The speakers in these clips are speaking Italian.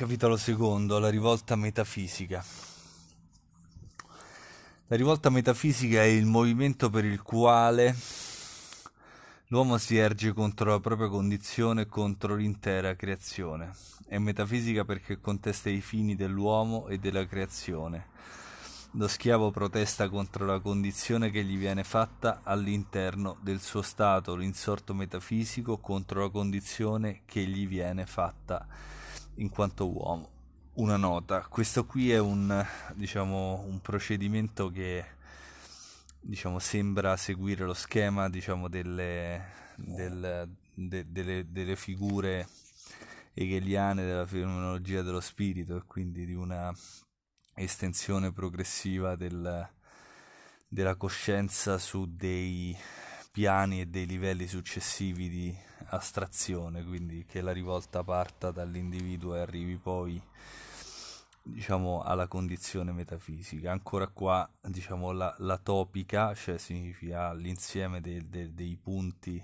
Capitolo secondo, la rivolta metafisica. La rivolta metafisica è il movimento per il quale l'uomo si erge contro la propria condizione e contro l'intera creazione. È metafisica perché contesta i fini dell'uomo e della creazione. Lo schiavo protesta contro la condizione che gli viene fatta all'interno del suo stato, l'insorto metafisico contro la condizione che gli viene fatta in quanto uomo una nota. Questo qui è un, diciamo, un procedimento che diciamo, sembra seguire lo schema diciamo, delle, del, de, delle, delle figure hegeliane della fenomenologia dello spirito e quindi di una estensione progressiva del, della coscienza su dei piani e dei livelli successivi di astrazione, quindi che la rivolta parta dall'individuo e arrivi poi diciamo alla condizione metafisica. Ancora qua, diciamo, la, la topica, cioè significa l'insieme de, de, dei punti,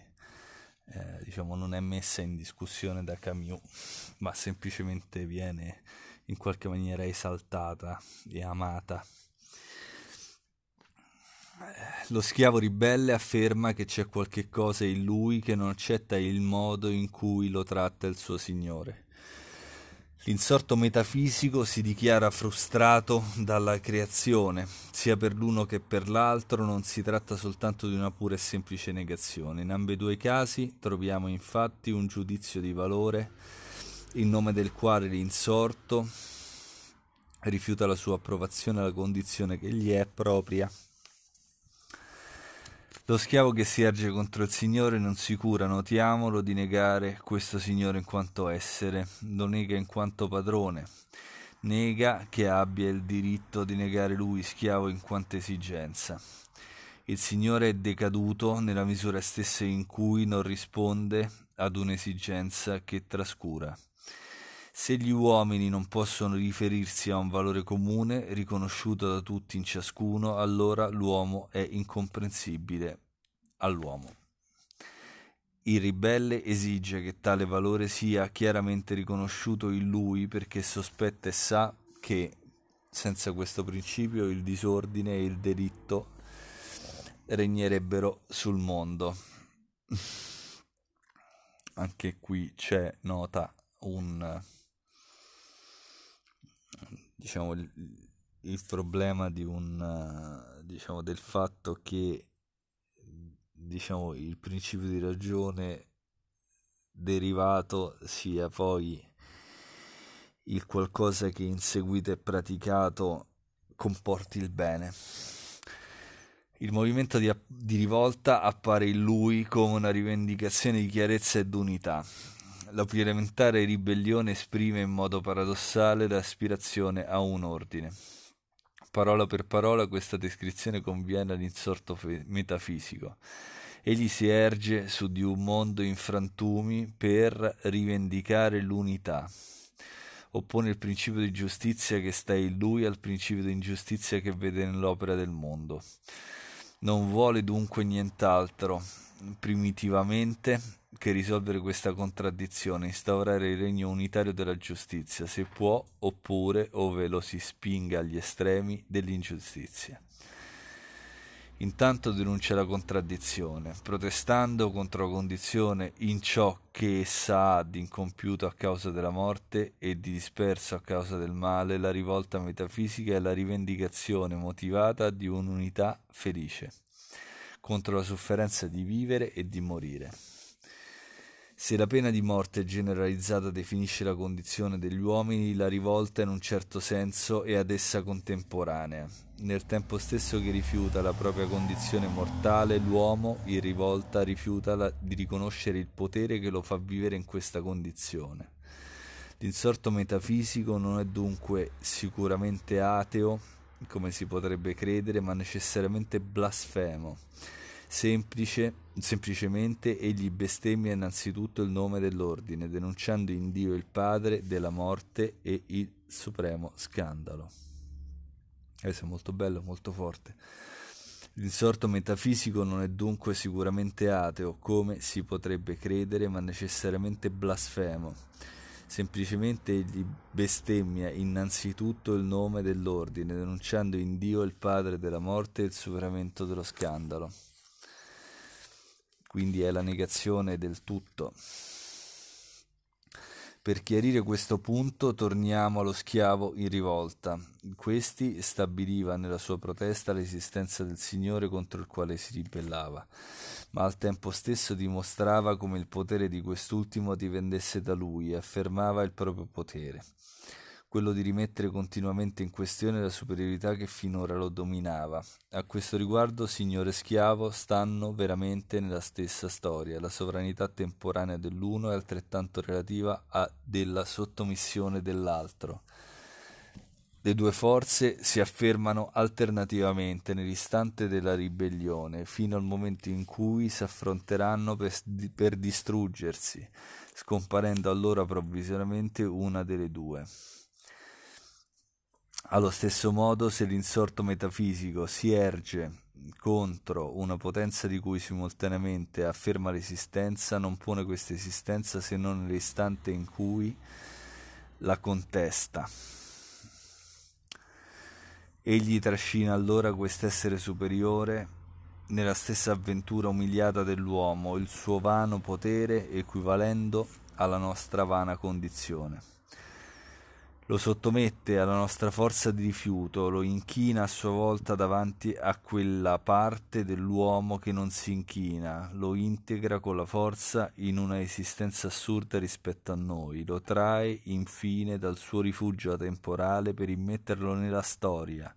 eh, diciamo, non è messa in discussione da Camus, ma semplicemente viene in qualche maniera esaltata e amata. Lo schiavo ribelle afferma che c'è qualche cosa in lui che non accetta il modo in cui lo tratta il suo Signore. L'insorto metafisico si dichiara frustrato dalla creazione, sia per l'uno che per l'altro non si tratta soltanto di una pura e semplice negazione. In ambedue i casi troviamo infatti un giudizio di valore in nome del quale l'insorto rifiuta la sua approvazione alla condizione che gli è propria lo schiavo che si erge contro il Signore non si cura, notiamolo, di negare questo Signore in quanto essere, lo nega in quanto padrone, nega che abbia il diritto di negare lui schiavo in quanto esigenza. Il Signore è decaduto nella misura stessa in cui non risponde ad un'esigenza che trascura. Se gli uomini non possono riferirsi a un valore comune, riconosciuto da tutti in ciascuno, allora l'uomo è incomprensibile all'uomo. Il ribelle esige che tale valore sia chiaramente riconosciuto in lui perché sospetta e sa che senza questo principio il disordine e il delitto regnerebbero sul mondo. Anche qui c'è nota un diciamo, il, il problema di un, diciamo, del fatto che diciamo, il principio di ragione derivato sia poi il qualcosa che inseguito e praticato comporti il bene. Il movimento di, di, rivolta appare in lui come una rivendicazione di chiarezza ed unità, la più ribellione esprime in modo paradossale l'aspirazione a un ordine. Parola per parola questa descrizione conviene all'insorto fe- metafisico. Egli si erge su di un mondo in frantumi per rivendicare l'unità. Oppone il principio di giustizia che sta in lui al principio di ingiustizia che vede nell'opera del mondo. Non vuole dunque nient'altro, primitivamente, che risolvere questa contraddizione, instaurare il regno unitario della giustizia, se può, oppure ove lo si spinga agli estremi dell'ingiustizia. Intanto denuncia la contraddizione, protestando contro la condizione in ciò che essa ha di incompiuto a causa della morte e di disperso a causa del male, la rivolta metafisica è la rivendicazione motivata di un'unità felice, contro la sofferenza di vivere e di morire. Se la pena di morte generalizzata definisce la condizione degli uomini, la rivolta in un certo senso è ad essa contemporanea. Nel tempo stesso che rifiuta la propria condizione mortale, l'uomo, in rivolta, rifiuta la, di riconoscere il potere che lo fa vivere in questa condizione. L'insorto metafisico non è dunque sicuramente ateo, come si potrebbe credere, ma necessariamente blasfemo Semplice, semplicemente egli bestemmia innanzitutto il nome dell'ordine, denunciando in Dio il Padre della morte e il supremo scandalo. Questo è molto bello, molto forte. L'insorto metafisico non è dunque sicuramente ateo, come si potrebbe credere, ma necessariamente blasfemo. Semplicemente egli bestemmia innanzitutto il nome dell'ordine, denunciando in Dio il padre della morte e il superamento dello scandalo. Quindi è la negazione del tutto. Per chiarire questo punto torniamo allo schiavo in rivolta. Questi stabiliva nella sua protesta l'esistenza del Signore contro il quale si ribellava, ma al tempo stesso dimostrava come il potere di quest'ultimo dipendesse da lui e affermava il proprio potere quello di rimettere continuamente in questione la superiorità che finora lo dominava. A questo riguardo, signore schiavo stanno veramente nella stessa storia. La sovranità temporanea dell'uno è altrettanto relativa a della sottomissione dell'altro. Le due forze si affermano alternativamente nell'istante della ribellione, fino al momento in cui si affronteranno per, per distruggersi, scomparendo allora provvisoriamente una delle due. Allo stesso modo, se l'insorto metafisico si erge contro una potenza di cui simultaneamente afferma l'esistenza, non pone questa esistenza se non nell'istante in cui la contesta. Egli trascina allora quest'essere superiore nella stessa avventura umiliata dell'uomo, il suo vano potere equivalendo alla nostra vana condizione lo sottomette alla nostra forza di rifiuto, lo inchina a sua volta davanti a quella parte dell'uomo che non si inchina, lo integra con la forza in una esistenza assurda rispetto a noi, lo trae infine dal suo rifugio atemporale per immetterlo nella storia,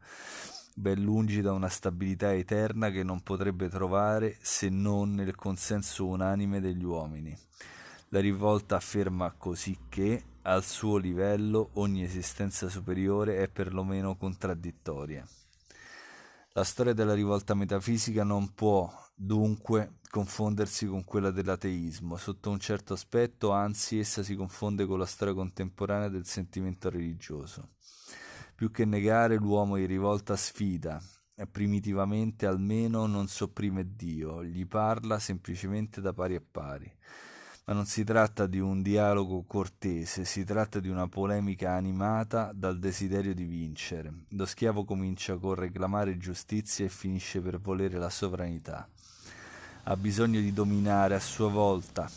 ben lungi da una stabilità eterna che non potrebbe trovare se non nel consenso unanime degli uomini. La rivolta afferma così che al suo livello ogni esistenza superiore è perlomeno contraddittoria. La storia della rivolta metafisica non può, dunque, confondersi con quella dell'ateismo, sotto un certo aspetto, anzi essa si confonde con la storia contemporanea del sentimento religioso. Più che negare, l'uomo in rivolta sfida, primitivamente almeno non sopprime Dio, gli parla semplicemente da pari a pari ma non si tratta di un dialogo cortese, si tratta di una polemica animata dal desiderio di vincere. Lo schiavo comincia con reclamare giustizia e finisce per volere la sovranità. Ha bisogno di dominare a sua volta.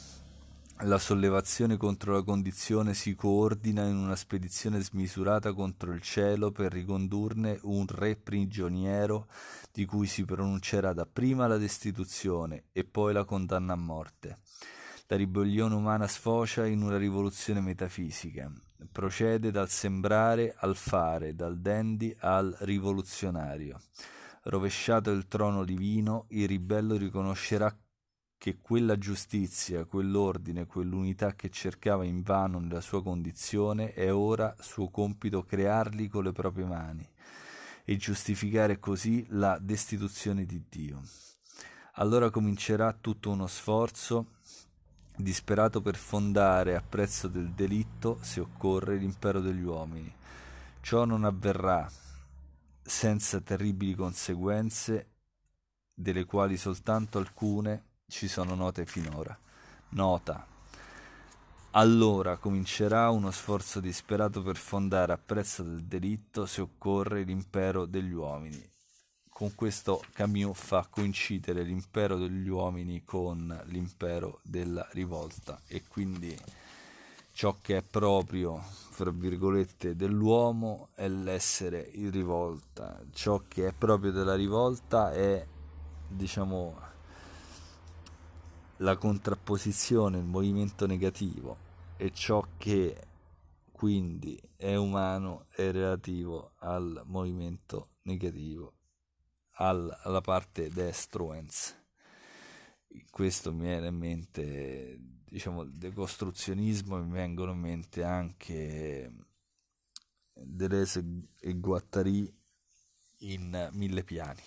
La sollevazione contro la condizione si coordina in una spedizione smisurata contro il cielo per ricondurne un re prigioniero di cui si pronuncerà dapprima la destituzione e poi la condanna a morte. La ribellione umana sfocia in una rivoluzione metafisica, procede dal sembrare al fare, dal dandy al rivoluzionario. Rovesciato il trono divino, il ribello riconoscerà che quella giustizia, quell'ordine, quell'unità che cercava invano nella sua condizione è ora suo compito crearli con le proprie mani e giustificare così la destituzione di Dio. Allora comincerà tutto uno sforzo disperato per fondare a prezzo del delitto, se occorre, l'impero degli uomini. Ciò non avverrà senza terribili conseguenze, delle quali soltanto alcune ci sono note finora. Nota. Allora comincerà uno sforzo disperato per fondare a prezzo del delitto, se occorre, l'impero degli uomini con questo Camus fa coincidere l'impero degli uomini con l'impero della rivolta e quindi ciò che è proprio, fra virgolette, dell'uomo è l'essere in rivolta, ciò che è proprio della rivolta è, diciamo, la contrapposizione, il movimento negativo e ciò che quindi è umano è relativo al movimento negativo al, alla parte destruens. Questo mi viene in mente, diciamo, il decostruzionismo mi vengono in mente anche Deleuze e Guattari in Mille Piani.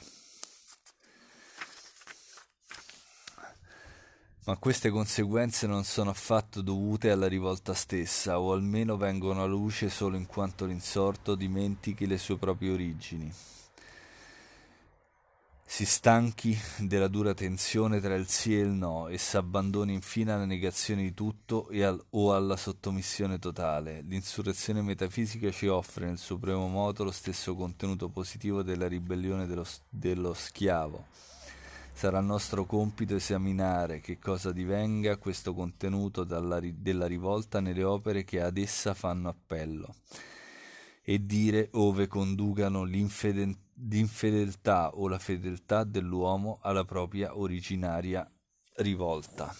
Ma queste conseguenze non sono affatto dovute alla rivolta stessa, o almeno vengono a luce solo in quanto l'insorto dimentichi le sue proprie origini si stanchi della dura tensione tra il sì e il no e s'abbandoni infine alla negazione di tutto al, o alla sottomissione totale. L'insurrezione metafisica ci offre nel supremo modo lo stesso contenuto positivo della ribellione dello, dello schiavo. Sarà nostro compito esaminare che cosa divenga questo contenuto dalla, della rivolta nelle opere che ad essa fanno appello e dire ove conducano l'infedeltà o la fedeltà dell'uomo alla propria originaria rivolta.